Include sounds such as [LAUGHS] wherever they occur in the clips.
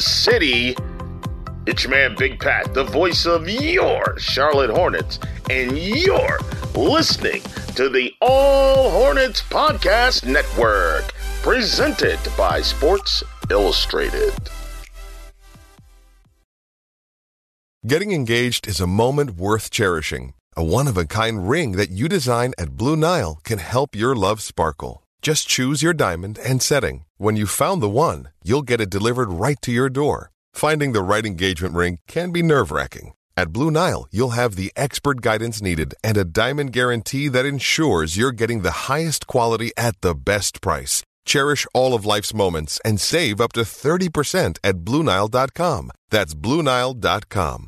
city. It's your man Big Pat, the voice of your Charlotte Hornets, and you're listening to the All Hornets Podcast Network, presented by Sports Illustrated. Getting engaged is a moment worth cherishing. A one of a kind ring that you design at Blue Nile can help your love sparkle. Just choose your diamond and setting. When you've found the one, you'll get it delivered right to your door. Finding the right engagement ring can be nerve wracking. At Blue Nile, you'll have the expert guidance needed and a diamond guarantee that ensures you're getting the highest quality at the best price. Cherish all of life's moments and save up to 30% at BlueNile.com. That's BlueNile.com.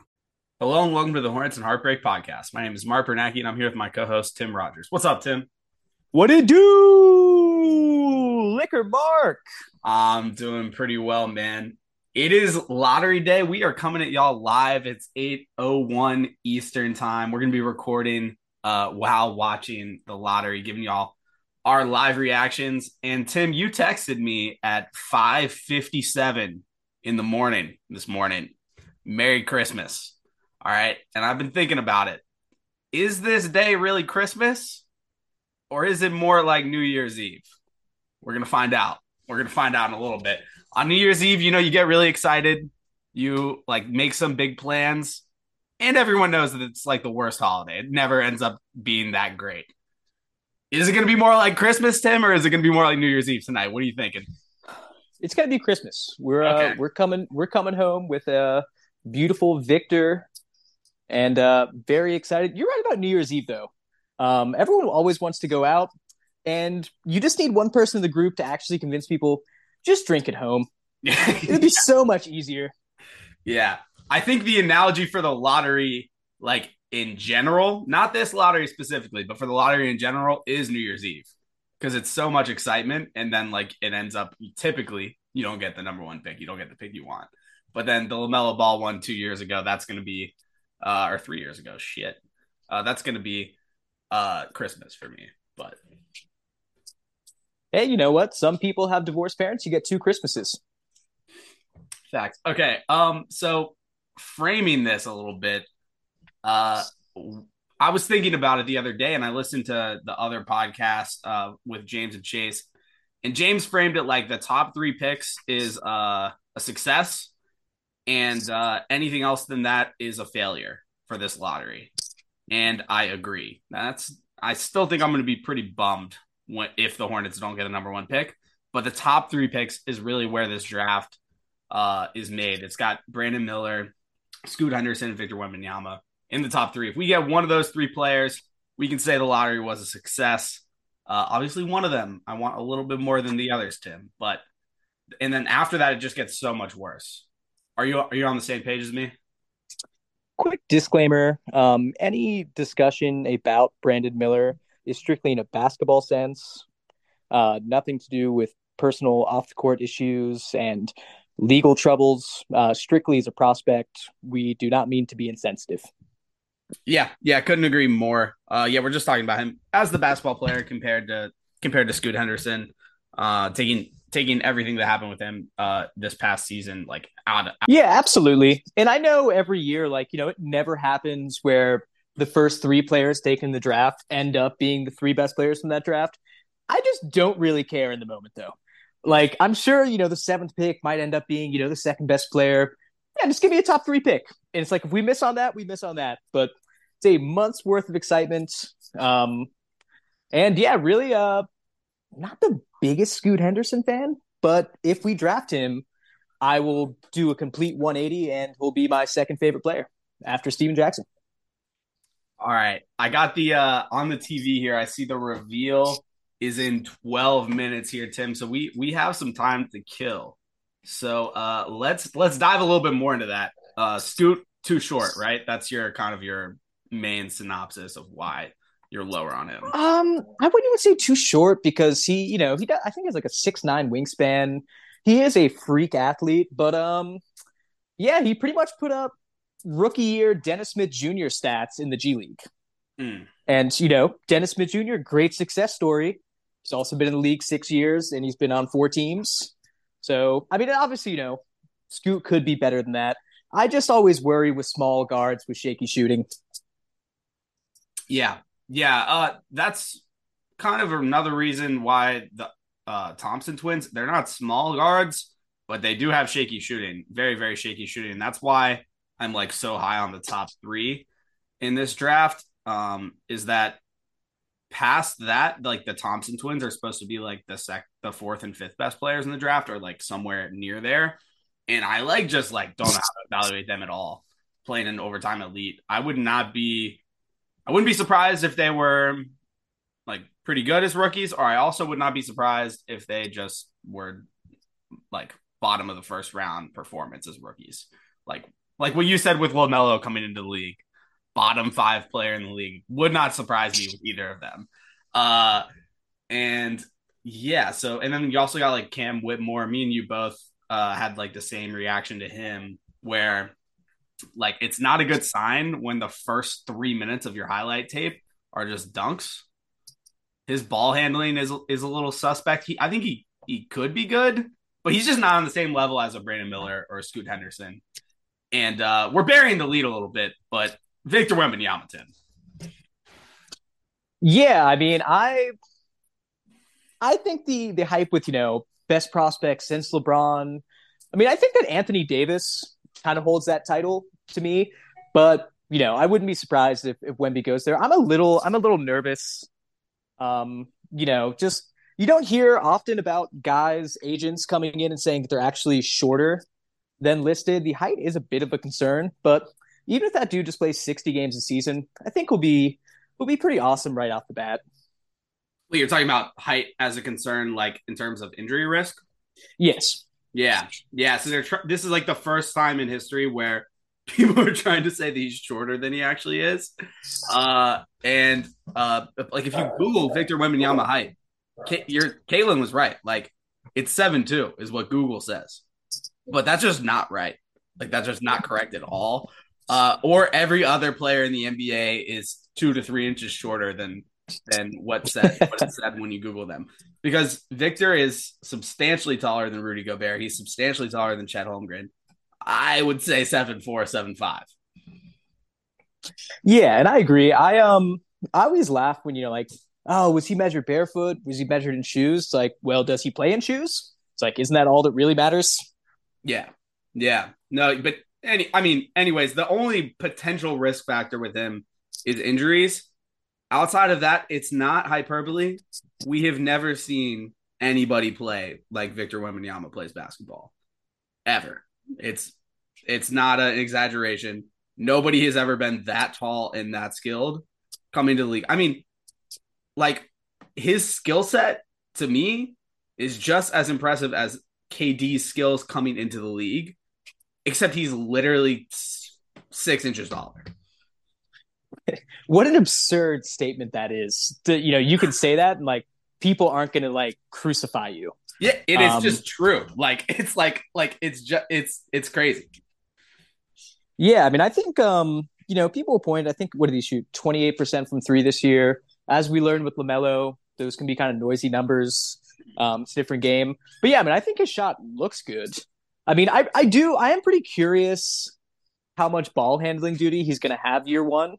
Hello and welcome to the Hornets and Heartbreak podcast. My name is Mark Bernacki and I'm here with my co-host Tim Rogers. What's up, Tim? What it do? Liquor Mark. I'm doing pretty well, man. It is lottery day. We are coming at y'all live. It's 8:01 Eastern time. We're going to be recording uh while watching the lottery, giving y'all our live reactions. And Tim, you texted me at 5:57 in the morning this morning. Merry Christmas. All right. And I've been thinking about it. Is this day really Christmas? Or is it more like New Year's Eve? We're going to find out. We're going to find out in a little bit. On New Year's Eve, you know, you get really excited. You like make some big plans. And everyone knows that it's like the worst holiday. It never ends up being that great. Is it going to be more like Christmas, Tim, or is it going to be more like New Year's Eve tonight? What are you thinking? It's gonna be Christmas. We're uh, we're coming we're coming home with a beautiful Victor, and uh, very excited. You're right about New Year's Eve though. Um, everyone always wants to go out, and you just need one person in the group to actually convince people just drink at home. [LAUGHS] It'd be so much easier. Yeah. I think the analogy for the lottery, like in general, not this lottery specifically, but for the lottery in general, is New Year's Eve because it's so much excitement. And then, like, it ends up typically you don't get the number one pick, you don't get the pick you want. But then the LaMelo Ball one two years ago, that's going to be, uh, or three years ago, shit. Uh, that's going to be uh, Christmas for me. But Hey, you know what? Some people have divorced parents. You get two Christmases. Facts. Okay. Um. So framing this a little bit, uh, I was thinking about it the other day, and I listened to the other podcast uh with James and Chase, and James framed it like the top three picks is uh a success, and uh anything else than that is a failure for this lottery. And I agree. That's I still think I'm going to be pretty bummed when if the Hornets don't get a number one pick. But the top three picks is really where this draft uh, is made. It's got Brandon Miller, Scoot Henderson, and Victor Wembanyama in the top three. If we get one of those three players, we can say the lottery was a success. Uh, obviously, one of them I want a little bit more than the others, Tim. But and then after that, it just gets so much worse. Are you are you on the same page as me? Quick disclaimer: um, any discussion about Brandon Miller is strictly in a basketball sense. Uh, nothing to do with personal off the court issues and legal troubles. Uh, strictly as a prospect, we do not mean to be insensitive. Yeah, yeah, couldn't agree more. Uh, yeah, we're just talking about him as the basketball player compared to compared to Scoot Henderson. Uh, taking taking everything that happened with him uh this past season like out, out. Yeah, absolutely. And I know every year, like you know, it never happens where the first three players taken the draft end up being the three best players from that draft. I just don't really care in the moment though. Like I'm sure you know the seventh pick might end up being you know the second best player. Yeah, just give me a top three pick. And it's like if we miss on that, we miss on that. But it's a month's worth of excitement. Um, and yeah, really, uh, not the biggest Scoot Henderson fan, but if we draft him, I will do a complete 180 and he'll be my second favorite player after Stephen Jackson. All right. I got the uh on the TV here. I see the reveal is in 12 minutes here, Tim. So we we have some time to kill. So uh let's let's dive a little bit more into that. Uh Scoot too short, right? That's your kind of your main synopsis of why you're lower on him? Um, I wouldn't even say too short because he, you know, he does, I think he's like a six nine wingspan. He is a freak athlete, but um, yeah, he pretty much put up rookie year Dennis Smith Jr. stats in the G League. Mm. And you know, Dennis Smith Jr. great success story. He's also been in the league six years, and he's been on four teams. So I mean, obviously, you know, Scoot could be better than that. I just always worry with small guards with shaky shooting. Yeah, yeah, uh, that's kind of another reason why the uh, Thompson twins, they're not small guards, but they do have shaky shooting, very, very shaky shooting. And that's why I'm like so high on the top three in this draft. Um, is that past that, like the Thompson twins are supposed to be like the sec, the fourth and fifth best players in the draft, or like somewhere near there. And I like just like don't evaluate them at all. Playing an overtime elite, I would not be I wouldn't be surprised if they were like pretty good as rookies, or I also would not be surprised if they just were like bottom of the first round performance as rookies. Like like what you said with LaMelo coming into the league, bottom five player in the league would not surprise me with either of them. Uh, and yeah, so and then you also got like Cam Whitmore. Me and you both uh, had like the same reaction to him, where like it's not a good sign when the first three minutes of your highlight tape are just dunks. His ball handling is is a little suspect. He, I think he he could be good, but he's just not on the same level as a Brandon Miller or a Scoot Henderson. And uh, we're burying the lead a little bit, but Victor Wembanyama. Yeah, I mean, I I think the the hype with you know best prospect since LeBron. I mean, I think that Anthony Davis kind of holds that title to me. But you know, I wouldn't be surprised if, if Wemby goes there. I'm a little I'm a little nervous. Um, you know, just you don't hear often about guys, agents coming in and saying that they're actually shorter than listed. The height is a bit of a concern, but even if that dude just plays 60 games a season, I think will be will be pretty awesome right off the bat. Well, you're talking about height as a concern, like in terms of injury risk. Yes. Yeah, yeah. So they're tr- this is like the first time in history where [LAUGHS] people are trying to say that he's shorter than he actually is. Uh, and uh, like if you Google Victor Wembanyama height, K- your Kalen was right. Like it's seven two is what Google says, but that's just not right. Like that's just not correct at all. Uh, or every other player in the NBA is two to three inches shorter than than what said what it said when you Google them. Because Victor is substantially taller than Rudy Gobert. He's substantially taller than Chet Holmgren. I would say seven four, seven five. Yeah, and I agree. I um I always laugh when you know like, oh, was he measured barefoot? Was he measured in shoes? It's like, well, does he play in shoes? It's like, isn't that all that really matters? Yeah. Yeah. No, but any I mean, anyways, the only potential risk factor with him is injuries. Outside of that, it's not hyperbole. We have never seen anybody play like Victor Wembanyama plays basketball. Ever. It's it's not an exaggeration. Nobody has ever been that tall and that skilled coming to the league. I mean, like his skill set to me is just as impressive as KD's skills coming into the league, except he's literally six inches taller. What an absurd statement that is. To, you know, you can say that and like people aren't going to like crucify you. Yeah, it is Um, just true. Like it's like like it's just it's it's crazy. Yeah, I mean, I think um, you know, people point. I think what did he shoot? Twenty eight percent from three this year. As we learned with Lamelo, those can be kind of noisy numbers. Um, it's a different game, but yeah, I mean, I think his shot looks good. I mean, I I do. I am pretty curious how much ball handling duty he's going to have year one.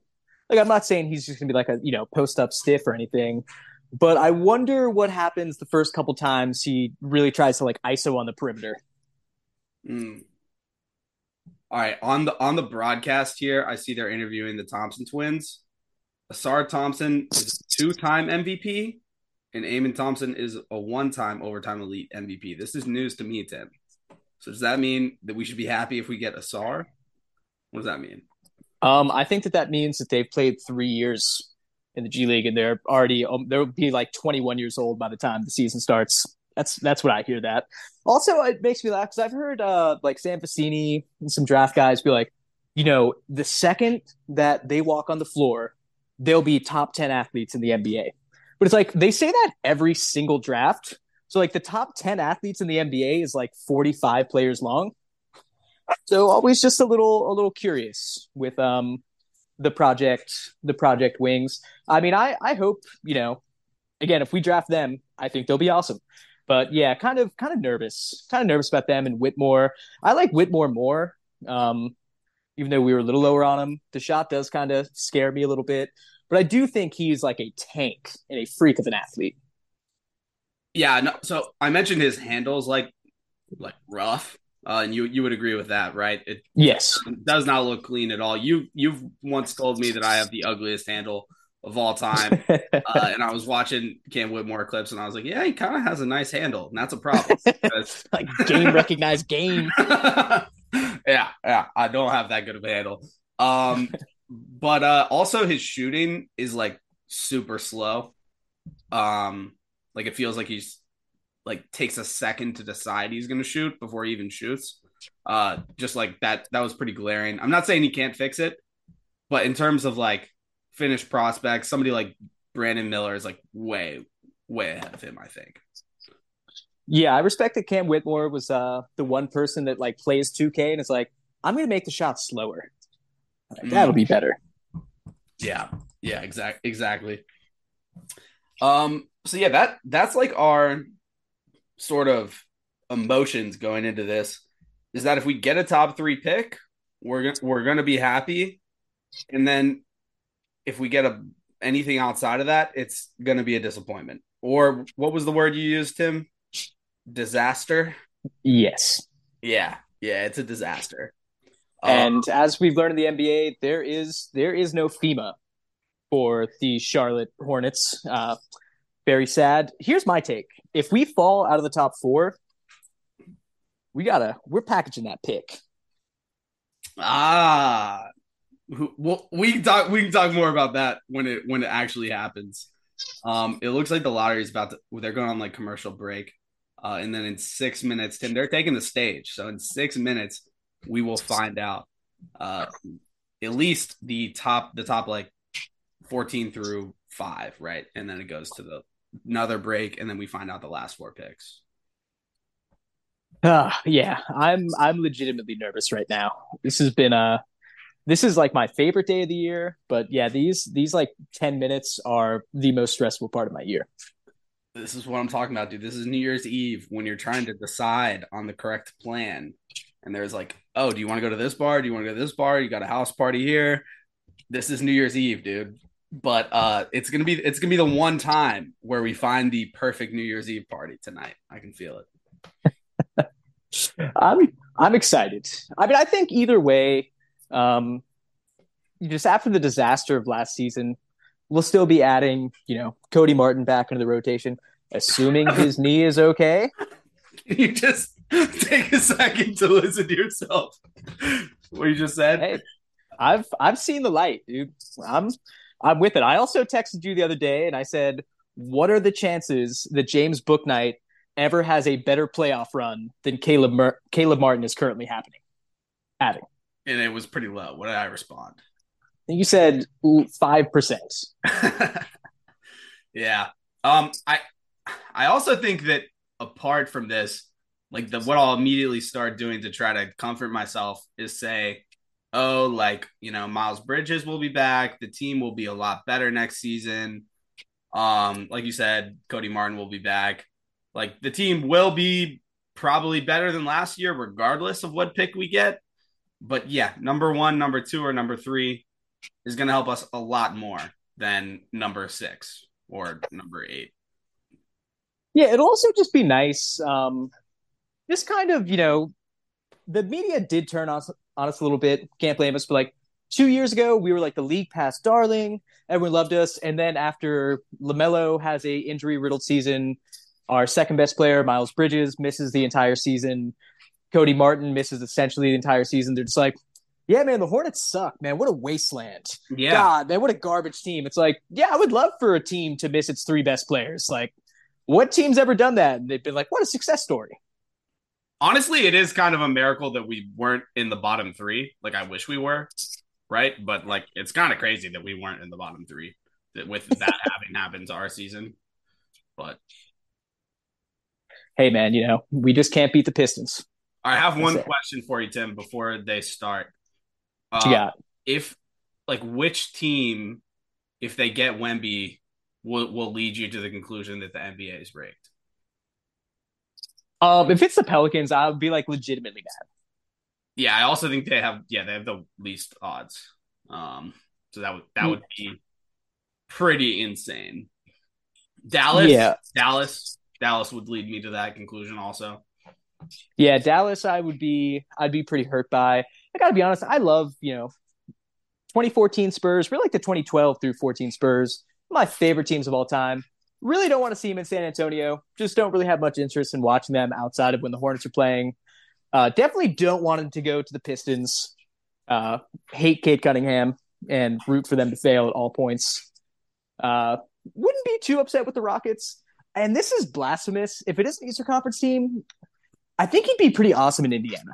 Like, I'm not saying he's just to be like a you know post up stiff or anything, but I wonder what happens the first couple times he really tries to like ISO on the perimeter. Mm. All right, on the on the broadcast here, I see they're interviewing the Thompson twins. Ausar Thompson is a two-time MVP, and Amen Thompson is a one-time overtime elite MVP. This is news to me, Tim. So does that mean that we should be happy if we get Ausar? What does that mean? Um, I think that that means that they've played three years in the G League, and they're already um, they'll be like 21 years old by the time the season starts. That's that's what I hear. That also it makes me laugh because I've heard uh like Sam Vecenie and some draft guys be like, you know, the second that they walk on the floor, they'll be top 10 athletes in the NBA. But it's like they say that every single draft. So like the top 10 athletes in the NBA is like 45 players long. So always just a little a little curious with um the project the project wings. I mean, I I hope you know. Again, if we draft them, I think they'll be awesome. But yeah, kind of kind of nervous, kind of nervous about them and Whitmore. I like Whitmore more, um, even though we were a little lower on him. The shot does kind of scare me a little bit, but I do think he's like a tank and a freak of an athlete. Yeah, no, so I mentioned his handles like like rough, uh, and you you would agree with that, right? It Yes, does not look clean at all. You you've once told me that I have the ugliest handle of all time, [LAUGHS] uh, and I was watching Cam Whitmore clips, and I was like, yeah, he kind of has a nice handle, and that's a problem. because- [LAUGHS] like game recognized game. [LAUGHS] yeah, yeah, I don't have that good of a handle. Um, but uh, also his shooting is like super slow. Um, like it feels like he's like takes a second to decide he's gonna shoot before he even shoots. Uh, just like that, that was pretty glaring. I'm not saying he can't fix it, but in terms of like finished prospects, somebody like Brandon Miller is like way, way ahead of him. I think. Yeah, I respect that Cam Whitmore was uh the one person that like plays 2K and is like, I'm gonna make the shot slower. Like, That'll be better. Yeah, yeah, exact, exactly. Um, so yeah, that that's like our sort of emotions going into this is that if we get a top three pick, we're gonna we're gonna be happy, and then if we get a anything outside of that, it's gonna be a disappointment. Or what was the word you used, Tim? Disaster. Yes. Yeah, yeah, it's a disaster. And as we've learned in the NBA, there is there is no FEMA for the Charlotte Hornets. Uh, very sad. Here's my take: if we fall out of the top four, we gotta we're packaging that pick. Ah, well, we can talk. We can talk more about that when it when it actually happens. Um, it looks like the lottery is about to. They're going on like commercial break, uh, and then in six minutes, Tim, they're taking the stage. So in six minutes, we will find out. Uh, at least the top, the top like fourteen through five, right, and then it goes to the another break, and then we find out the last four picks. Uh, yeah, I'm I'm legitimately nervous right now. This has been a this is like my favorite day of the year, but yeah, these these like 10 minutes are the most stressful part of my year. This is what I'm talking about, dude. This is New Year's Eve when you're trying to decide on the correct plan. And there's like, oh, do you want to go to this bar? Do you want to go to this bar? You got a house party here. This is New Year's Eve, dude. But uh it's gonna be it's gonna be the one time where we find the perfect New Year's Eve party tonight. I can feel it. I'm I'm excited. I mean, I think either way, um, just after the disaster of last season, we'll still be adding, you know, Cody Martin back into the rotation, assuming his knee is okay. Can [LAUGHS] you just take a second to listen to yourself? What you just said? Hey, I've I've seen the light, dude. I'm I'm with it. I also texted you the other day and I said, "What are the chances that James Bouknight ever has a better playoff run than Caleb Mer- Caleb Martin is currently happening?" Having. And it was pretty low. What did I respond? You said five percent. [LAUGHS] yeah. Um I I also think that apart from this, like the what I'll immediately start doing to try to comfort myself is say, oh, like you know, Miles Bridges will be back. The team will be a lot better next season. Um, like you said, Cody Martin will be back. Like the team will be probably better than last year, regardless of what pick we get. But yeah, number one, number two, or number three is going to help us a lot more than number six or number eight. Yeah, it'll also just be nice. Um, just kind of, you know, the media did turn on, on us a little bit. Can't blame us, but like two years ago, we were like the league pass darling. Everyone loved us. And then after LaMelo has a injury riddled season, our second best player, Miles Bridges, misses the entire season. Cody Martin misses essentially the entire season. They're just like, yeah, man, the Hornets suck, man. What a wasteland. Yeah. God, man, what a garbage team. It's like, yeah, I would love for a team to miss its three best players. Like, what team's ever done that? And they've been like, what a success story. Honestly, it is kind of a miracle that we weren't in the bottom three. Like, I wish we were, right? But like, it's kind of crazy that we weren't in the bottom three that with that [LAUGHS] having happened to our season. But hey, man, you know, we just can't beat the Pistons. I have one question for you, Tim, before they start. Uh, got? if like which team, if they get Wemby, will will lead you to the conclusion that the NBA is rigged? Um, if it's the Pelicans, I would be like legitimately mad. Yeah, I also think they have yeah they have the least odds. Um, so that would that would be pretty insane. Dallas, Yeah. Dallas, Dallas would lead me to that conclusion also. Yeah, Dallas, I would be, I'd be pretty hurt by. I gotta be honest, I love, you know, 2014 Spurs, really like the 2012 through 14 Spurs, my favorite teams of all time. Really don't want to see them in San Antonio. Just don't really have much interest in watching them outside of when the Hornets are playing. Uh, definitely don't want them to go to the Pistons. Uh, hate Cade Cunningham and root for them to fail at all points. Uh, wouldn't be too upset with the Rockets. And this is blasphemous. If it is an Eastern Conference team, I think he'd be pretty awesome in Indiana.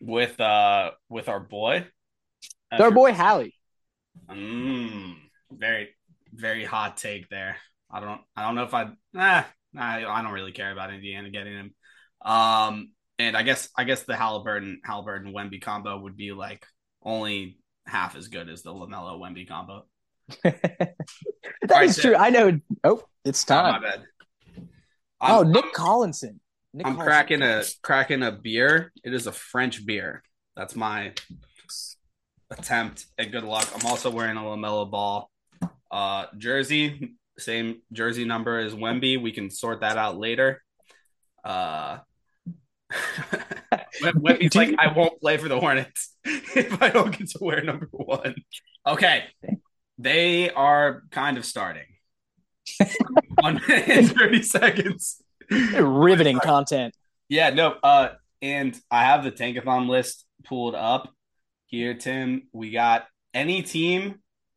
With uh with our boy, Our boy Hallie. Mm, very, very hot take there. I don't, I don't know if I, nah, I, I don't really care about Indiana getting him. Um, and I guess, I guess the Halliburton, Halliburton Wemby combo would be like only half as good as the Lamelo Wemby combo. [LAUGHS] That is All right, true. I know. Oh, it's Oh, my time. bad. Oh, Nick Collison. Nick I'm Collison. cracking a cracking a beer. It is a French beer. That's my attempt at good luck. I'm also wearing a LaMelo Ball uh, jersey, same jersey number as Wemby. We can sort that out later. Uh, [LAUGHS] Wemby's like, I won't play for the Hornets [LAUGHS] if I don't get to wear number one. Okay, they are kind of starting. [LAUGHS] One minute and thirty seconds. Riveting content. Yeah, no. Uh, and I have the tankathon list pulled up here, Tim. We got any team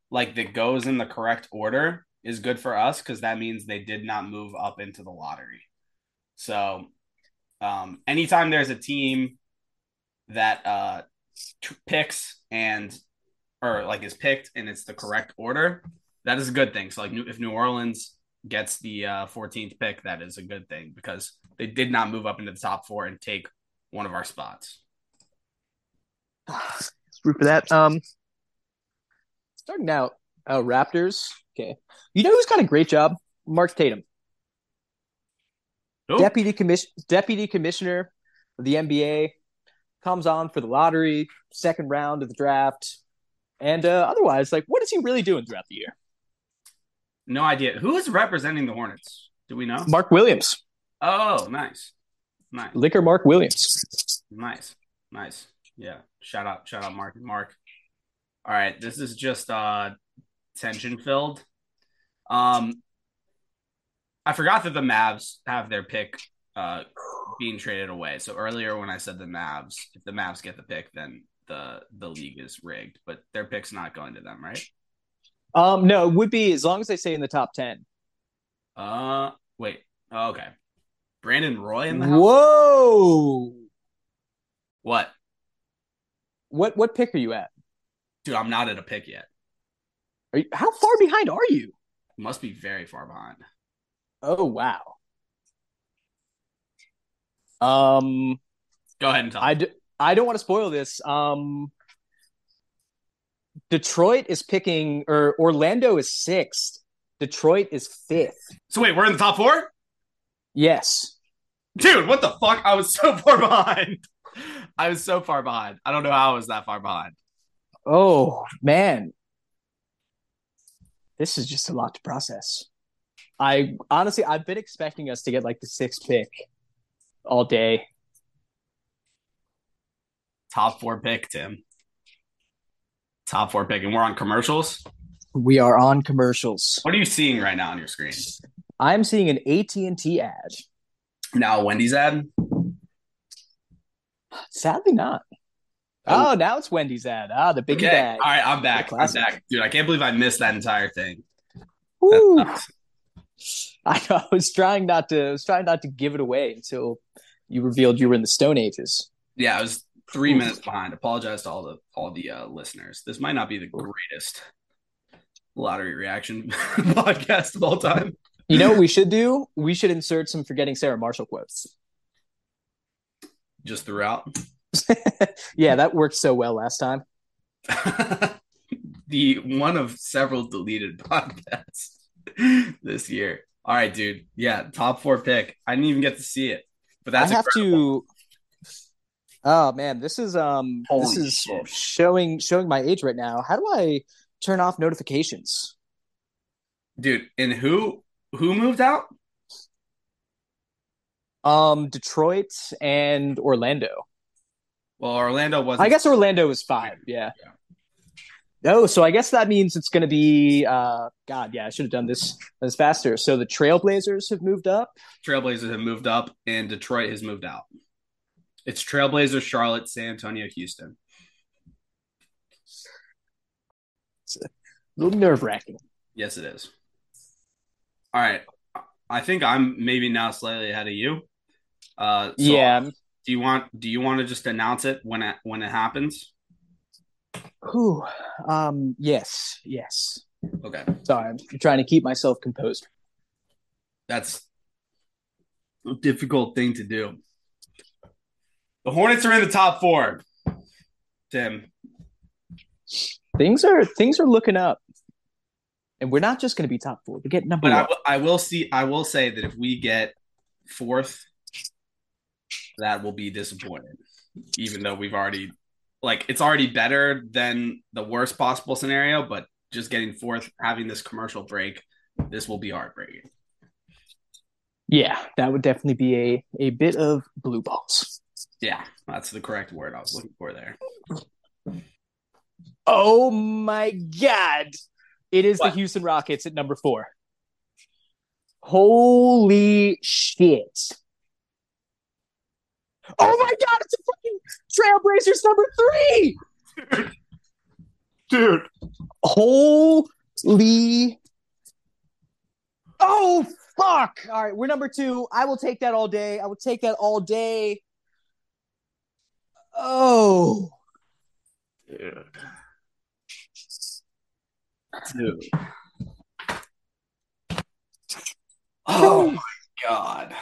like that goes in the correct order is good for us because that means they did not move up into the lottery. So, um, anytime there's a team that uh picks and or like is picked and it's the correct order, that is a good thing. So, like, if New Orleans gets the uh, 14th pick, that is a good thing because they did not move up into the top four and take one of our spots. [SIGHS] Root for that. Um, starting out, uh, Raptors. Okay, you know who's got a great job? Mark Tatum, Who? deputy commission, deputy commissioner of the NBA, comes on for the lottery, second round of the draft, and uh, otherwise, like, what is he really doing throughout the year? No idea. Who is representing the Hornets? Do we know? Mark Williams, Oh, nice. Nice. liquor Mark Williams. Nice. Nice. Yeah. Shout out, shout out Mark Mark. All right. This is just uh tension filled. Um I forgot that the Mavs have their pick uh being traded away. So earlier when I said the Mavs, if the Mavs get the pick, then the the league is rigged, but their pick's not going to them, right? Um, no, it would be as long as they stay in the top ten. Uh wait. Oh, okay. Brandon Roy in the house? Whoa! What? What what pick are you at? Dude, I'm not at a pick yet. Are you, how far behind are you? Must be very far behind. Oh wow! Um, Go ahead and tell. I, d- I don't want to spoil this. Um, Detroit is picking, or Orlando is sixth. Detroit is fifth. so wait, we're in the top four, Yes. dude. What the fuck? I was so [LAUGHS] far behind. I was so far behind. I don't know how I was that far behind. Oh man, this is just a lot to process. I honestly, I've been expecting us to get like the sixth pick all day. Top four pick, Tim. Top four pick, and we're on commercials. We are on commercials. What are you seeing right now on your screen? I'm seeing an AT and T ad. Now, Wendy's ad. Sadly, not. Oh, now it's Wendy's ad. Ah, the big Okay, bag. all right, I'm back. I'm back, dude. I can't believe I missed that entire thing. [LAUGHS] I, I was trying not to. I was trying not to give it away until you revealed you were in the Stone Ages. Yeah, I was three minutes behind. Apologize to all the all the uh, listeners. This might not be the greatest lottery reaction [LAUGHS] podcast of all time. You know what we should do? We should insert some forgetting Sarah Marshall quotes. Just throughout. [LAUGHS] yeah, that worked so well last time. [LAUGHS] the one of several deleted [LAUGHS] podcasts this year. All right, dude. Yeah, top four pick. I didn't even get to see it, but that's I have incredible. to. Oh man, this is um, this is shit. showing showing my age right now. How do I turn off notifications? dude. And who who moved out? Um, Detroit and Orlando. Well, Orlando wasn't. I guess Orlando was five. Yeah. Oh, so I guess that means it's going to be. Uh, God, yeah, I should have done this this faster. So the Trailblazers have moved up. Trailblazers have moved up, and Detroit has moved out. It's Trailblazers, Charlotte, San Antonio, Houston. It's a little nerve wracking. Yes, it is. All right. I think I'm maybe now slightly ahead of you. Uh, so yeah. Do you want Do you want to just announce it when it when it happens? Whew. Um. Yes. Yes. Okay, Sorry, I'm trying to keep myself composed. that's a difficult thing to do. The Hornets are in the top four. Tim, Things are things are looking up, and we're not just going to be top four. We get number but I, one. will- I will see. I will say that if we get fourth, that will be disappointing. Even though we've already, like, it's already better than the worst possible scenario. But just getting fourth, having this commercial break, this will be heartbreaking. yeah, that would definitely be a a bit of blue balls. Yeah, that's the correct word I was looking for there. Oh my god! It is What? the Houston Rockets at number four. Holy shit! Oh my god! It's a fucking Trailblazers number three. Dude, Holy. Oh, fuck. All right, we're number two. I will take that all day. I will take that all day. Oh. dude, dude. Oh my god.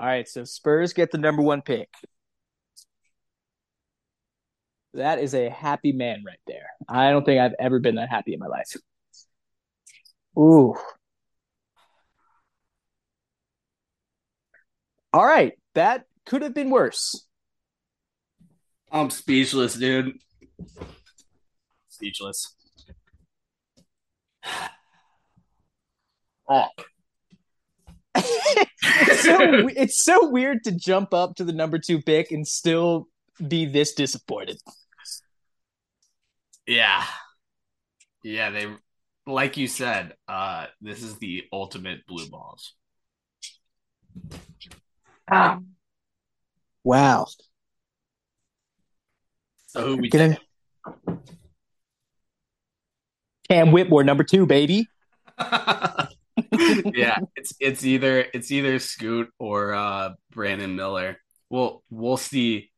All right, so Spurs get the number one pick. That is a happy man right there. I don't think I've ever been that happy in my life. Ooh. All right, that could have been worse. I'm speechless, dude. Speechless. Oh, it's so [LAUGHS] it's so weird to jump up to the number two pick and still be this disappointed. yeah. Yeah, they like you said, uh, this is the ultimate blue balls. Wow. So who we Gonna... Cam Whitmore, number two, baby. [LAUGHS] [LAUGHS] yeah, it's it's either it's either Scoot or uh Brandon Miller. We'll we'll see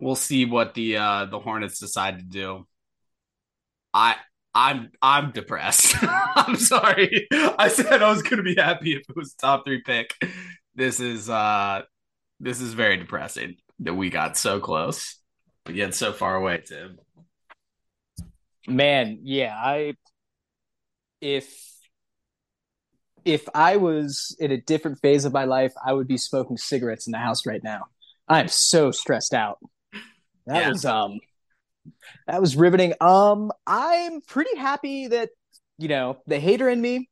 we'll see what the uh the Hornets decide to do. I I'm I'm depressed. [LAUGHS] I'm sorry. I said I was gonna be happy if it was top three pick. This is uh this is very depressing that we got so close, but yet so far away, Tim. Man, yeah, I if if I was in a different phase of my life, I would be smoking cigarettes in the house right now. I'm so stressed out. That Yeah. was um that was riveting. Um I'm pretty happy that you know, the hater in me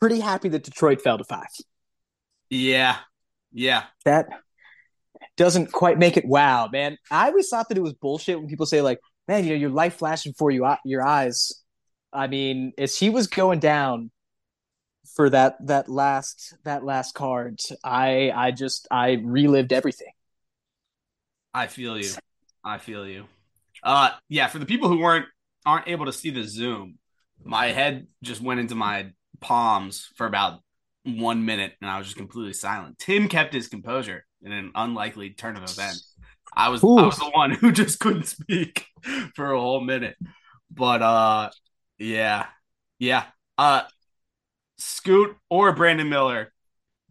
pretty happy that Detroit fell to 5. Yeah. Yeah. That doesn't quite make it wow, man. I always thought that it was bullshit when people say like, "Man, you know, your life flashed before you your eyes." I mean, as he was going down for that that last that last card, I I just I relived everything. I feel you. I feel you. Uh yeah, for the people who weren't aren't able to see the zoom, my head just went into my palms for about one minute and I was just completely silent. Tim kept his composure in an unlikely turn of events. I was Ooh. I was the one [LAUGHS] who just couldn't speak for a whole minute. But uh yeah. Yeah. Uh Scoot or Brandon Miller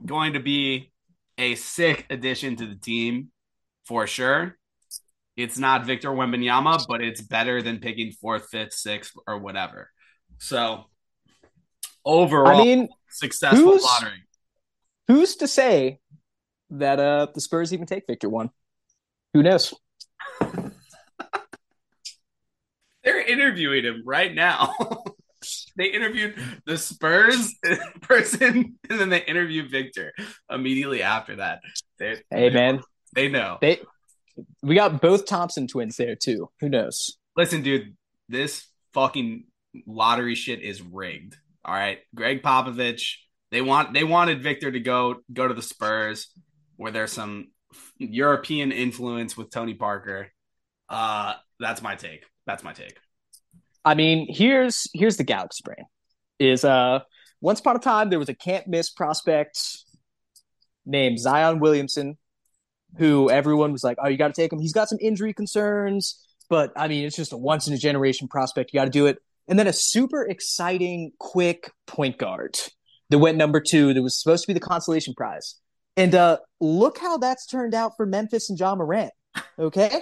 going to be a sick addition to the team for sure. It's not Victor Wembanyama, but it's better than picking fourth, fifth, sixth, or whatever. So overall, I mean, successful who's- lottery. who's to say that uh the Spurs even take Victor one? Who knows? [LAUGHS] They're interviewing him right now. [LAUGHS] they interviewed the Spurs [LAUGHS] person, and then they interviewed Victor immediately after that. They, Hey man, they know. they we got both Thompson twins there too. Who knows? Listen, dude, this fucking lottery shit is rigged. All right, Gregg Popovich. They want they wanted Victor to go go to the Spurs, where there's some European influence with Tony Parker. Uh, that's my take. That's my take. I mean, here's here's the galaxy brain. Is uh once upon a time there was a can't miss prospect named Zion Williamson, who everyone was like, "Oh, you got to take him. He's got some injury concerns, but I mean, it's just a once in a generation prospect. You got to do it." And then a super exciting, quick point guard that went number two. That was supposed to be the consolation prize. And uh look how that's turned out for Memphis and Ja Morant. Okay.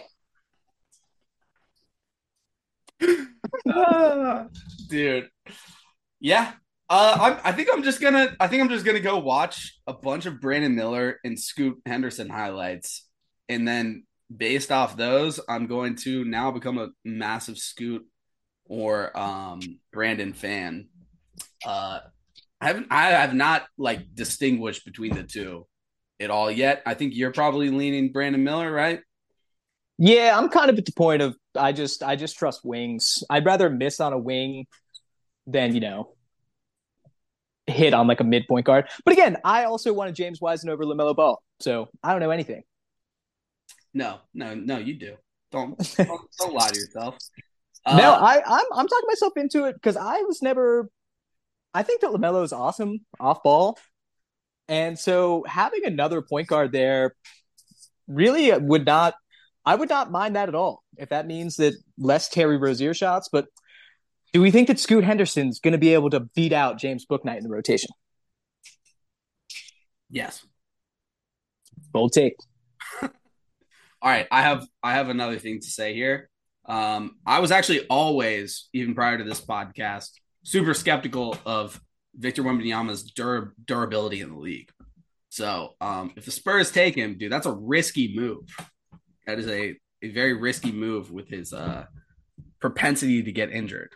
[LAUGHS] dude. Yeah. Uh, I'm, I think I'm just gonna. I think I'm just gonna go watch a bunch of Brandon Miller and Scoot Henderson highlights, and then based off those, I'm going to now become a massive Scoot or um Brandon fan. Uh, I haven't. I have not like distinguished between the two at all yet. I think you're probably leaning Brandon Miller, right? Yeah, I'm kind of at the point of I just I just trust wings. I'd rather miss on a wing than, you know, hit on like a midpoint guard. But again, I also wanted James Wiseman over LaMelo Ball. So I don't know anything. No, no, no. You do. Don't [LAUGHS] don't, don't lie to yourself. Uh, no, I, I'm I'm talking myself into it because I was never I think that LaMelo is awesome off ball. And so having another point guard there really would not I would not mind that at all. If that means that less Terry Rozier shots, but do we think that Scoot Henderson's going to be able to beat out James Bouknight in the rotation? yes. Bold take. [LAUGHS] All right, I have I have another thing to say here. Um, I was actually always, even prior to this podcast, super skeptical of Victor Wembanyama's dur- durability in the league. So, um, if the Spurs take him, dude, that's a risky move. That is a, a very risky move with his uh, propensity to get injured.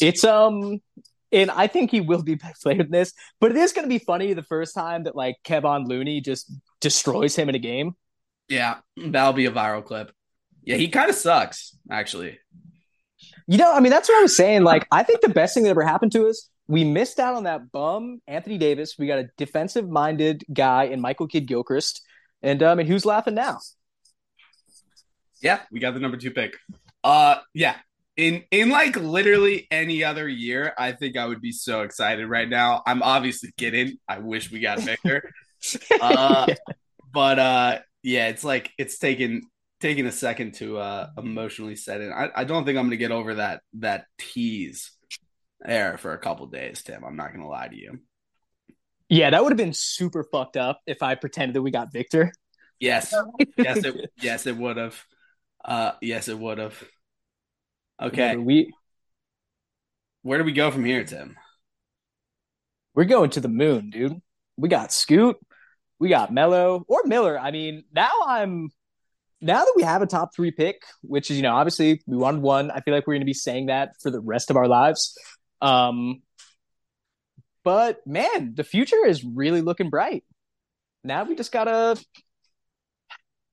It's um and I think he will be best [LAUGHS] player in this, but it is going to be funny the first time that like Kevon Looney just destroys him in a game. Yeah, that'll be a viral clip. Yeah, he kind of sucks, actually. You know, I mean, that's what I was saying. Like, I think the best thing that ever happened to us, we missed out on that bum Anthony Davis. We got a defensive minded guy in Michael Kidd Gilchrist. And um, and who's laughing now? Yeah, we got the number two pick. Uh, yeah. In in like literally any other year, I think I would be so excited right now. I'm obviously kidding. I wish we got Victor. [LAUGHS] Uh, but uh, yeah, it's like it's taken taking a second to uh, emotionally set in. I, I don't think I'm going to get over that that tease there for a couple days, Tim. I'm not going to lie to you. Yeah, that would have been super fucked up if I pretended that we got Victor. Yes, yes, it, [LAUGHS] yes, it would have. Uh, yes, it would have. Okay, we where do we go from here, Tim? We're going to the moon, dude. We got Scoot, we got Melo or Miller. I mean, now I'm now that we have a top three pick, which is you know obviously we wanted one. I feel like we're going to be saying that for the rest of our lives. Um, but man, the future is really looking bright. Now we just gotta.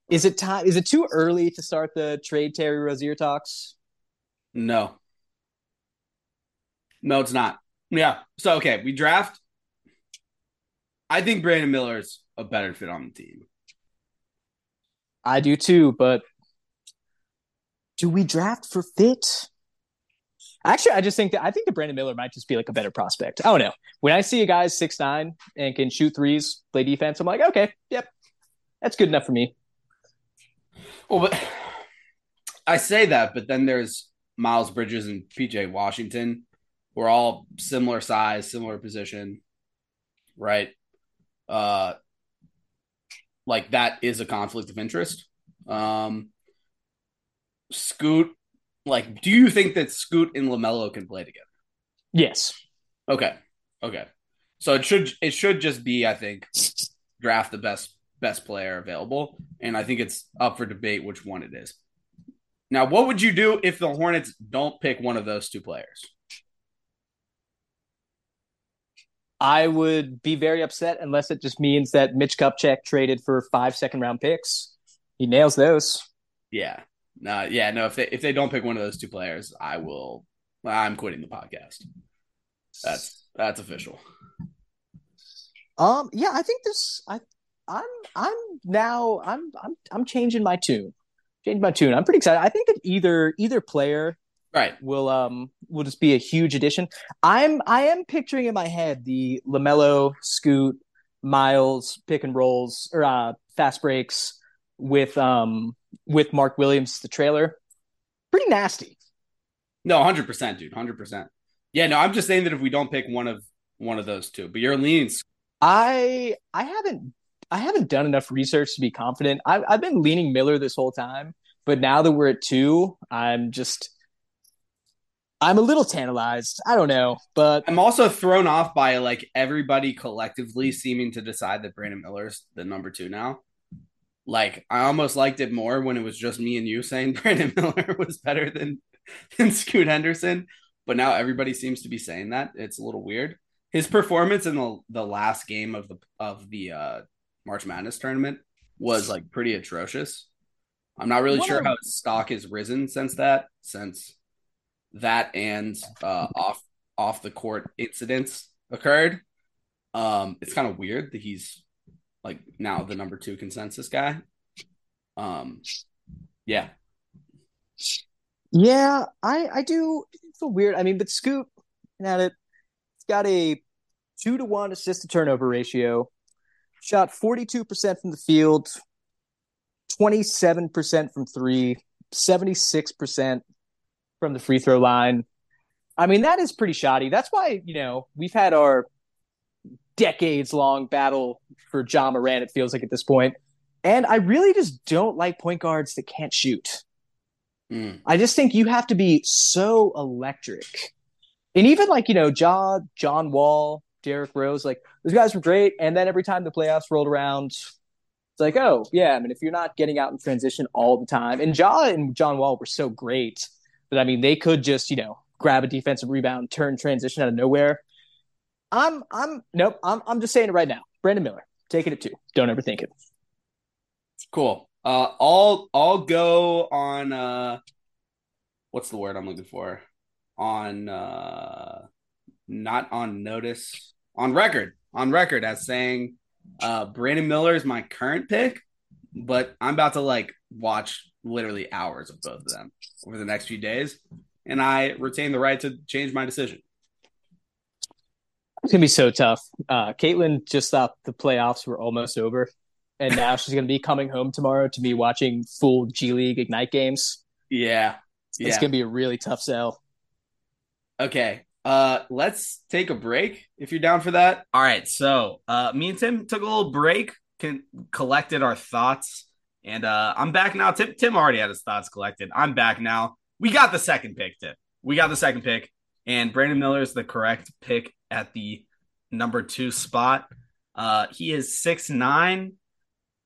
Is it time? Is it too early to start the trade Terry Rozier talks? No. No, it's not. Yeah. So okay, we draft. I think Brandon Miller's a better fit on the team. I do too, but do we draft for fit? Actually, I just think that I think that Brandon Miller might just be like a better prospect. I don't know. When I see a guy six nine and can shoot threes, play defense, I'm like, okay, yep, that's good enough for me. Well, but [SIGHS] I say that, but then there's Miles Bridges and PJ Washington. We're all similar size, similar position, right? Uh, like that is a conflict of interest. Um, Scoot like, do you think that Scoot and LaMelo can play together? Yes. Okay. Okay. So it should it should just be, I think, draft the best best player available, and I think it's up for debate which one it is. Now, what would you do if the Hornets don't pick one of those two players? I would be very upset unless it just means that Mitch Kupchak traded for five second round picks. He nails those. Yeah. No, yeah, no. If they if they don't pick one of those two players, I will. I'm quitting the podcast. That's that's official. Um. Yeah, I think this. I. I'm. I'm now. I'm. I'm. I'm changing my tune. Changing my tune. I'm pretty excited. I think that either either player right will um will just be a huge addition. I'm. I am picturing in my head the LaMelo, Scoot, Miles pick and rolls or uh, fast breaks with um with Mark Williams, the trailer. Pretty nasty. No, hundred percent, dude, hundred percent. Yeah, no, I'm just saying that if we don't pick one of one of those two, but you're leaning. I I haven't I haven't done enough research to be confident. I've I've been leaning Miller this whole time, but now that we're at two, I'm just I'm a little tantalized. I don't know, but I'm also thrown off by like everybody collectively seeming to decide that Brandon Miller's the number two now like I almost liked it more when it was just me and you saying [LAUGHS] Brandon Miller was better than than Scoot Henderson. But now everybody seems to be saying that. It's a little weird. His performance in the the last game of the of the uh, March Madness tournament was like pretty atrocious. I'm not really what sure how his stock has risen since that, since that and uh, off off the court incidents occurred. Um, it's kind of weird that he's like now the number two consensus guy. Um, yeah, yeah, I I do feel weird. I mean, but Scoop at it, it's got a two to one assist to turnover ratio. Shot forty two percent from the field, twenty seven percent from three, 76 percent from the free throw line. I mean, that is pretty shoddy. That's why you know we've had our decades long battle for Ja Morant, it feels like at this point. And I really just don't like point guards that can't shoot. Mm. I just think you have to be so electric. And even like, you know, Ja, John Wall, Derrick Rose, like those guys were great. And then every time the playoffs rolled around, it's like, oh, yeah, I mean, if you're not getting out in transition all the time, and Ja and John Wall were so great that, I mean, they could just, you know, grab a defensive rebound, turn transition out of nowhere. I'm I'm nope. I'm I'm just saying it right now. Brandon Miller, take it two. Don't ever think it. Cool. Uh, I'll I'll go on. Uh, what's the word I'm looking for? On uh, not on notice on record on record as saying uh, Brandon Miller is my current pick, but I'm about to like watch literally hours of both of them over the next few days, and I retain the right to change my decision. It's gonna be so tough. Uh, Caitlin just thought the playoffs were almost over, and now she's going to be coming home tomorrow to be watching full G League Ignite games. Yeah. yeah. It's going to be a really tough sell. Okay. Uh, let's take a break if you're down for that. All right. So, uh, me and Tim took a little break, can, collected our thoughts, and uh, I'm back now. Tim, Tim already had his thoughts collected. I'm back now. We got the second pick, Tim. We got the second pick, and Brandon Miller is the correct pick at the number two spot. Uh, he is six nine.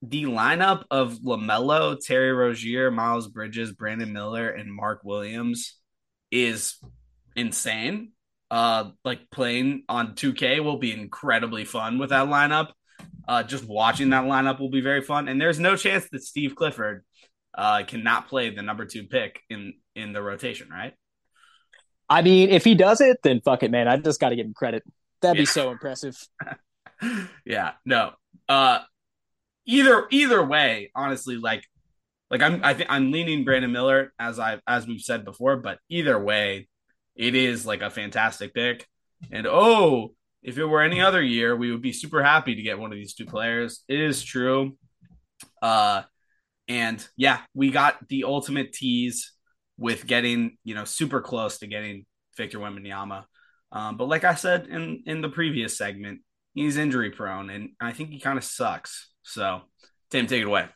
The lineup of LaMelo, Terry Rozier, Miles Bridges, Brandon Miller, and Mark Williams is insane. Uh, like playing on 2K will be incredibly fun with that lineup. Uh, just watching that lineup will be very fun. And there's no chance that Steve Clifford uh, cannot play the number two pick in in the rotation, right? I mean, if he does it, then fuck it, man. I just got to give him credit. That'd yeah. be so impressive. [LAUGHS] yeah, no. Uh, either either way, honestly, like like I'm I think I'm leaning Brandon Miller as I as we've said before, but either way, it is like a fantastic pick. And oh, if it were any other year, we would be super happy to get one of these two players. It is true. Uh and yeah, we got the ultimate tease with getting, you know, super close to getting Victor Wembanyama. Um, but like I said in in the previous segment, he's injury prone and I think he kind of sucks. So, Tim, take it away.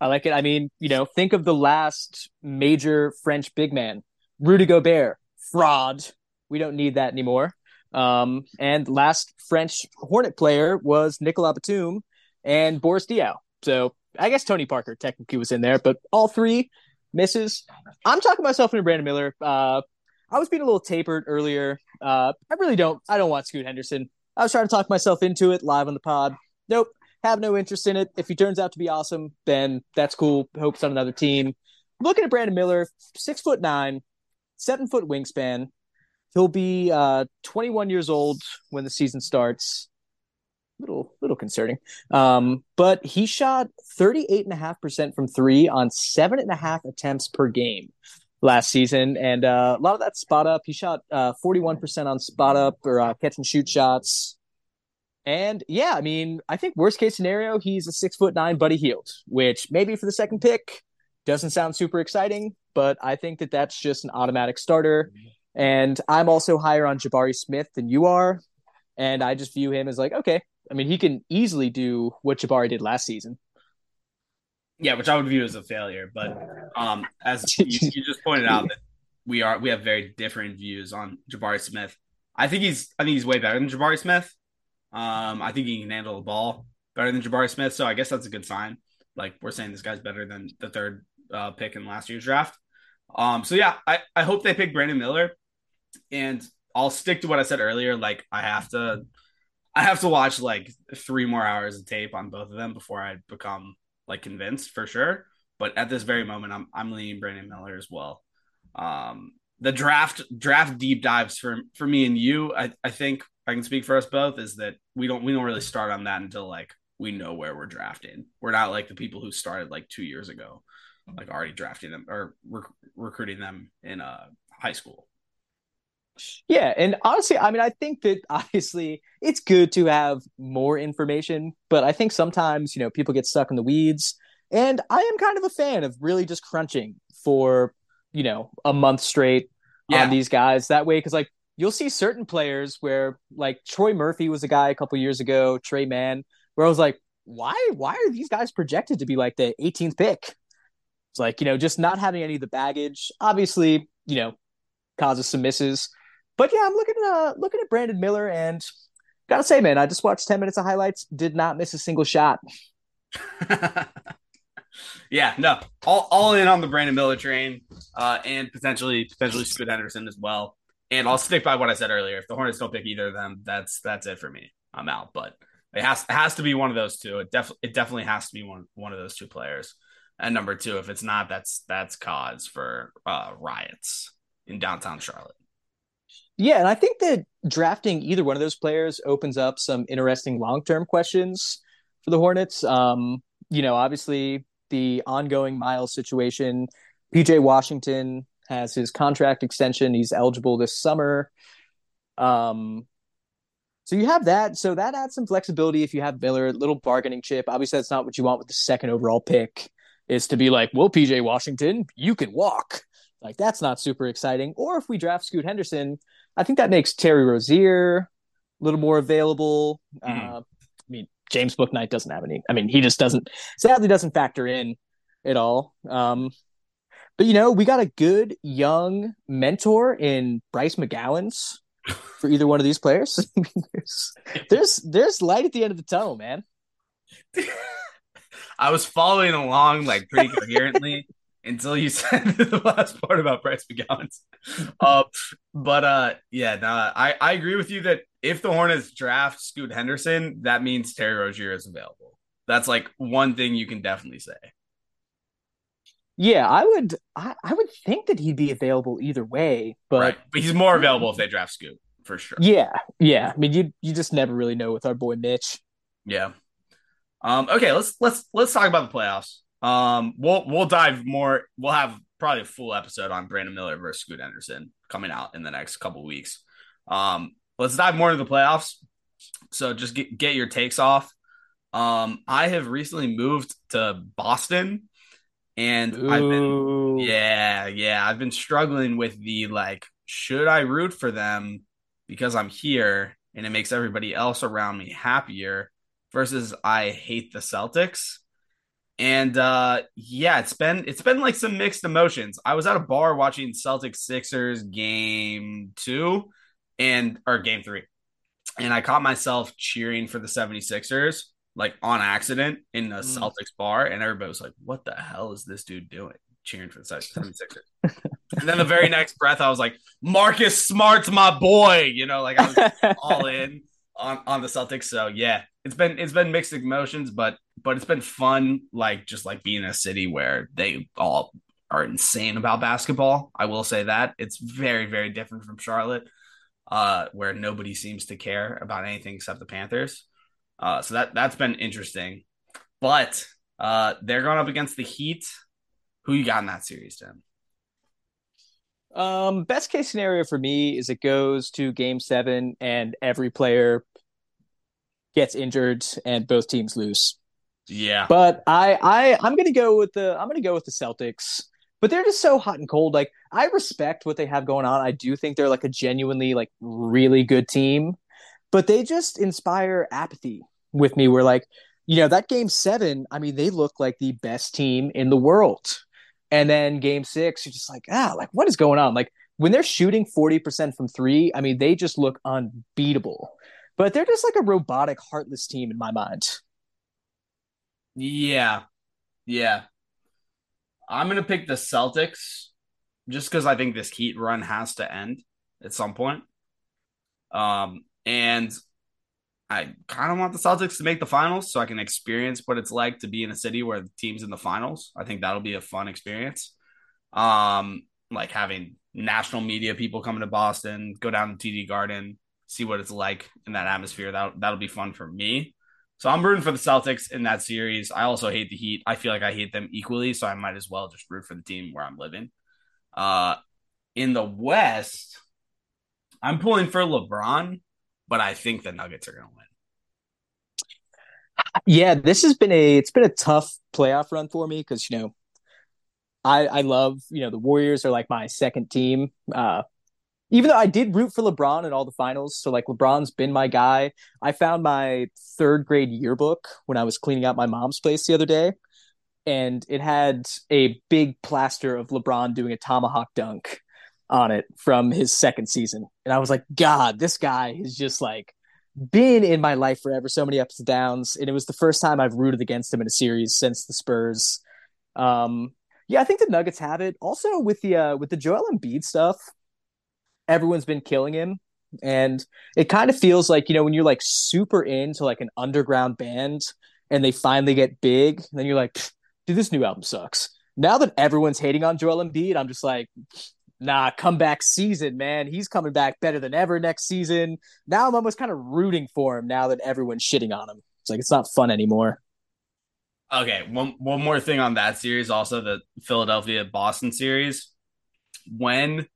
I like it. I mean, you know, think of the last major French big man Rudy Gobert, fraud. We don't need that anymore. Um, and last French Hornet player was Nicolas Batum and Boris Diaw. So I guess Tony Parker technically was in there, but all three misses. I'm talking myself into Brandon Miller. Uh, I was being a little tapered earlier. Uh, I really don't. I don't want Scoot Henderson. I was trying to talk myself into it live on the pod. Nope, have no interest in it. If he turns out to be awesome, then that's cool. Hopes on another team. Looking at Brandon Miller, six foot nine, seven foot wingspan. He'll be uh, 21 years old when the season starts. Little, little concerning. Um, but he shot 38.5% from three on seven and a half attempts per game last season. And uh, a lot of that spot up. He shot uh, 41% on spot up or uh, catch and shoot shots. And yeah, I mean, I think worst case scenario, he's a six foot nine Buddy Hield, which maybe for the second pick doesn't sound super exciting, but I think that that's just an automatic starter. And I'm also higher on Jabari Smith than you are. And I just view him as like, okay, I mean, he can easily do what Jabari did last season. Yeah, which I would view as a failure. But um, as [LAUGHS] you, you just pointed out, that we are we have very different views on Jabari Smith. I think he's I think he's way better than Jabari Smith. Um, I think he can handle the ball better than Jabari Smith. So I guess that's a good sign. Like we're saying, this guy's better than the third uh, pick in last year's draft. Um, so yeah, I, I hope they pick Brandon Miller, and I'll stick to what I said earlier. Like I have to, I have to watch like three more hours of tape on both of them before I become like convinced for sure. But at this very moment, I'm I'm leaning Brandon Miller as well. Um, the draft draft deep dives for for me and you, I, I think I can speak for us both is that we don't we don't really start on that until like we know where we're drafting. We're not like the people who started like two years ago like already drafting them or rec- recruiting them in uh, high school. Yeah, and honestly, I mean, I think that [LAUGHS] obviously it's good to have more information, but I think sometimes you know people get stuck in the weeds, and I am kind of a fan of really just crunching for you know a month straight yeah. on these guys that way because like you'll see certain players where like Trey Murphy was a guy a couple years ago, Tre Mann, where I was like, why why are these guys projected to be like the 18th pick? It's like, you know, just not having any of the baggage, obviously, you know, causes some misses. But yeah, I'm looking at uh, looking at Brandon Miller and gotta say, man, I just watched 10 minutes of highlights, did not miss a single shot. [LAUGHS] yeah, no, all, all in on the Brandon Miller train, uh, and potentially potentially Scoot Henderson as well. And I'll stick by what I said earlier. If the Hornets don't pick either of them, that's that's it for me. I'm out. But it has it has to be one of those two. It definitely it definitely has to be one one of those two players. And number two, if it's not, that's that's cause for uh, riots in downtown Charlotte. Yeah, and I think that drafting either one of those players opens up some interesting long term questions for the Hornets. Um, you know, obviously the ongoing Miles situation. PJ Washington has his contract extension. He's eligible this summer. Um, So you have that. So that adds some flexibility if you have Miller, little bargaining chip. Obviously, that's not what you want with the second overall pick, is to be like, well, PJ Washington, you can walk. Like that's not super exciting. Or if we draft Scoot Henderson, I think that makes Terry Rozier a little more available. Mm-hmm. Uh, I mean, James Bouknight doesn't have any. I mean, he just doesn't. Sadly, doesn't factor in at all. Um, but you know, we got a good young mentor in Bryce McGowens [LAUGHS] for either one of these players. [LAUGHS] there's, there's there's light at the end of the tunnel, man. [LAUGHS] I was following along like pretty coherently [LAUGHS] until you said [LAUGHS] the last part about Bryce McGowens. Uh, but uh, yeah, no, I I agree with you that if the Hornets draft Scoot Henderson, that means Terry Rozier is available. That's like one thing you can definitely say. Yeah, I would. I, I would think that he'd be available either way, but right. but he's more available if they draft Scoot for sure. Yeah, yeah. I mean, you you just never really know with our boy Mitch. Yeah. Um. Okay. Let's let's let's talk about the playoffs. Um. We'll we'll dive more. We'll have probably a full episode on Brandon Miller versus Scoot Henderson coming out in the next couple weeks. Um. Let's dive more into the playoffs. So just get get your takes off. Um. I have recently moved to Boston and Ooh. I've been, yeah, yeah, I've been struggling with the like, should I root for them because I'm here and it makes everybody else around me happier versus I hate the Celtics. And uh yeah, it's been it's been like some mixed emotions. I was at a bar watching Celtics Sixers game 2 and or game 3. And I caught myself cheering for the 76ers like on accident in a mm. Celtics bar, and everybody was like, "What the hell is this dude doing?" Cheering for the 76ers. [LAUGHS] and then the very next breath, I was like, "Marcus Smart's my boy," you know, like I was [LAUGHS] all in on on the Celtics. So yeah, it's been it's been mixed emotions, but but it's been fun, like just like being in a city where they all are insane about basketball. I will say that it's very very different from Charlotte, uh, where nobody seems to care about anything except the Panthers. Uh, so that that's been interesting. But uh, they're going up against the Heat. Who you got in that series, Tim? Um, best case scenario for me is it goes to game seven and every player gets injured and both teams lose. Yeah. But I I I'm gonna go with the I'm gonna go with the Celtics. But they're just so hot and cold. Like I respect what they have going on. I do think they're like a genuinely like really good team but they just inspire apathy with me. Where like, you know, that game seven, I mean, they look like the best team in the world. And then game six, you're just like, ah, like what is going on? Like when they're shooting 40% from three, I mean, they just look unbeatable. But they're just like a robotic, heartless team in my mind. Yeah. Yeah. I'm going to pick the Celtics just because I think this Heat run has to end at some point. Um, and I kind of want the Celtics to make the finals so I can experience what it's like to be in a city where the team's in the finals. I think that'll be a fun experience. Um, like having national media people coming to Boston, go down to TD Garden, see what it's like in that atmosphere. That that'll be fun for me. So I'm rooting for the Celtics in that series. I also hate the Heat. I feel like I hate them equally, so I might as well just root for the team where I'm living. Uh, in the West, I'm pulling for LeBron but I think the Nuggets are going to win. Yeah, this has been a it's been a tough playoff run for me because you know I I love you know the Warriors are like my second team. Uh, even though I did root for LeBron in all the finals, so like LeBron's been my guy. I found my third grade yearbook when I was cleaning out my mom's place the other day, and it had a big plaster of LeBron doing a tomahawk dunk on it from his second season. And I was like, God, this guy is just like been in my life forever, so many ups and downs. And it was the first time I've rooted against him in a series since the Spurs. Um, yeah, I think the Nuggets have it. Also with the uh, with the Joel Embiid stuff, everyone's been killing him. And it kind of feels like, you know, when you're like super into like an underground band and they finally get big, then you're like, dude, this new album sucks. Now that everyone's hating on Joel Embiid, I'm just like, nah, comeback season, man. He's coming back better than ever next season. Now I'm almost kind of rooting for him now that everyone's shitting on him. It's like it's not fun anymore. Okay, one one more thing on that series, also the Philadelphia Boston series. When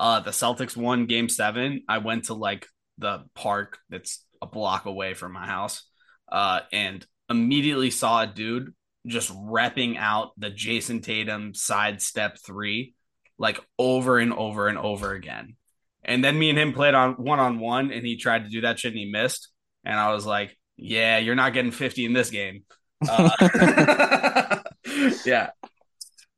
uh the Celtics won game seven, I went to like the park that's a block away from my house, uh, and immediately saw a dude just repping out the Jayson Tatum sidestep three like over and over and over again. And then me and him played on one on one, and he tried to do that shit and he missed. And I was like, "Yeah, you're not getting 50 in this game." Uh, [LAUGHS] [LAUGHS] yeah,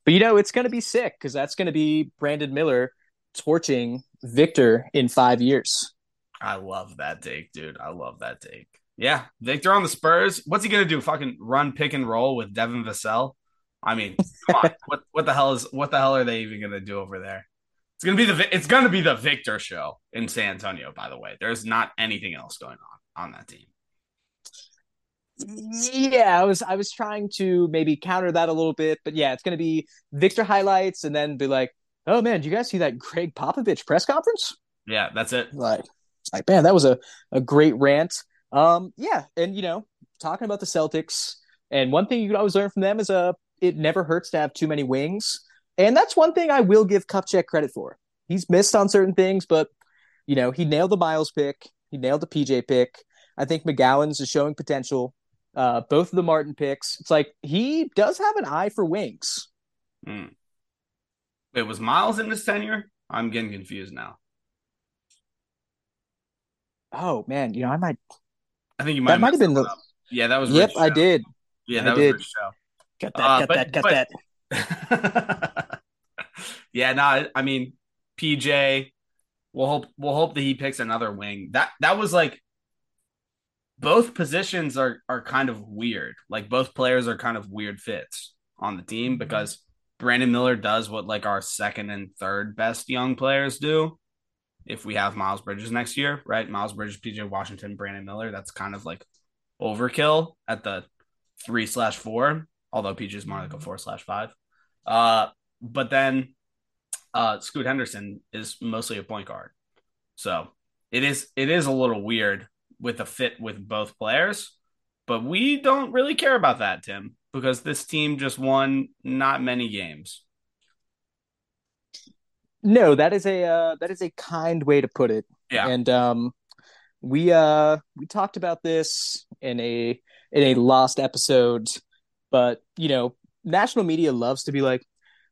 But you know, it's going to be sick because that's going to be Brandon Miller torching Victor in five years. I love that take, dude. I love that take. Yeah, Victor on the Spurs. What's he gonna do? Fucking run pick and roll with Devin Vassell? I mean, come on. [LAUGHS] what what the hell is what the hell are they even gonna do over there? It's gonna be the it's gonna be the Victor show in San Antonio. By the way, there's not anything else going on on that team. Yeah, I was I was trying to maybe counter that a little bit, but yeah, it's going to be Victor highlights and then be like, "Oh man, do you guys see that Gregg Popovich press conference?" Yeah, that's it. Like, like man, that was a a great rant. Um, yeah, and you know, talking about the Celtics, and one thing you could always learn from them is uh, it never hurts to have too many wings, and that's one thing I will give Kupchak credit for. He's missed on certain things, but you know, he nailed the Miles pick, he nailed the PJ pick. I think McGowens is showing potential. Uh, both of the Martin picks. It's like he does have an eye for wings. Hmm. It was Miles in his tenure. I'm getting confused now. Oh man, you know I might. I think you might. That might have been the. up. Yeah, that was. Yep, I did. Yeah, I was did. Show. Got that. Uh, got but- that. Got but- that. [LAUGHS] yeah, no, I mean PJ. We'll hope we'll hope that he picks another wing. That that was like both positions are are kind of weird. Like both players are kind of weird fits on the Mm-hmm. team because Brandon Miller does what like our second and third best young players do. If we have Miles Bridges next year, right? Miles Bridges, PJ Washington, Brandon Miller. That's kind of like overkill at the three slash four. Although PJ is more like a four slash five. Uh, but then uh, Scoot Henderson is mostly a point guard, so it is it is a little weird with a fit with both players. But we don't really care about that, Tim, because this team just won not many games. No, that is a uh, that is a kind way to put it. Yeah. And um, we uh we talked about this in a in a lost episode, but you know, national media loves to be like,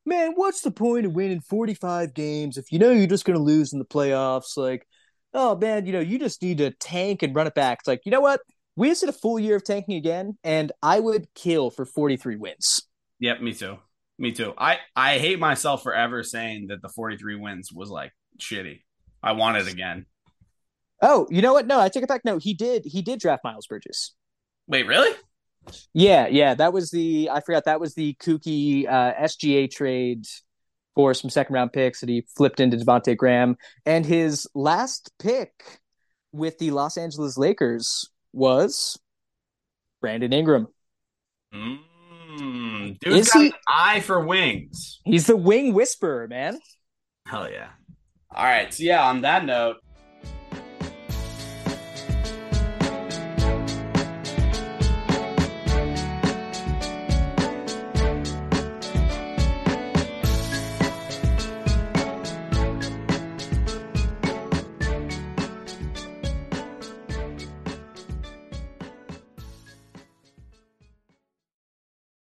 man, what's the point of winning forty five games if you know you're just gonna lose in the playoffs? Like, oh man, you know, you just need to tank and run it back. It's like, you know what? We just did a full year of tanking again, and I would kill for forty three wins. Yep, me too. Me too. I I hate myself for ever saying that the 43 wins was like shitty. I want it again. Oh, you know what? No, I take it back. No, he did. He did draft Miles Bridges. Wait, really? Yeah, yeah, that was the I forgot that was the kooky uh, SGA trade for some second round picks that he flipped into Devonte Graham, and his last pick with the Los Angeles Lakers was Brandon Ingram. Mm, dude's Is got he- an eye for wings. He's the wing whisperer, man. Hell yeah. All right. So yeah, on that note,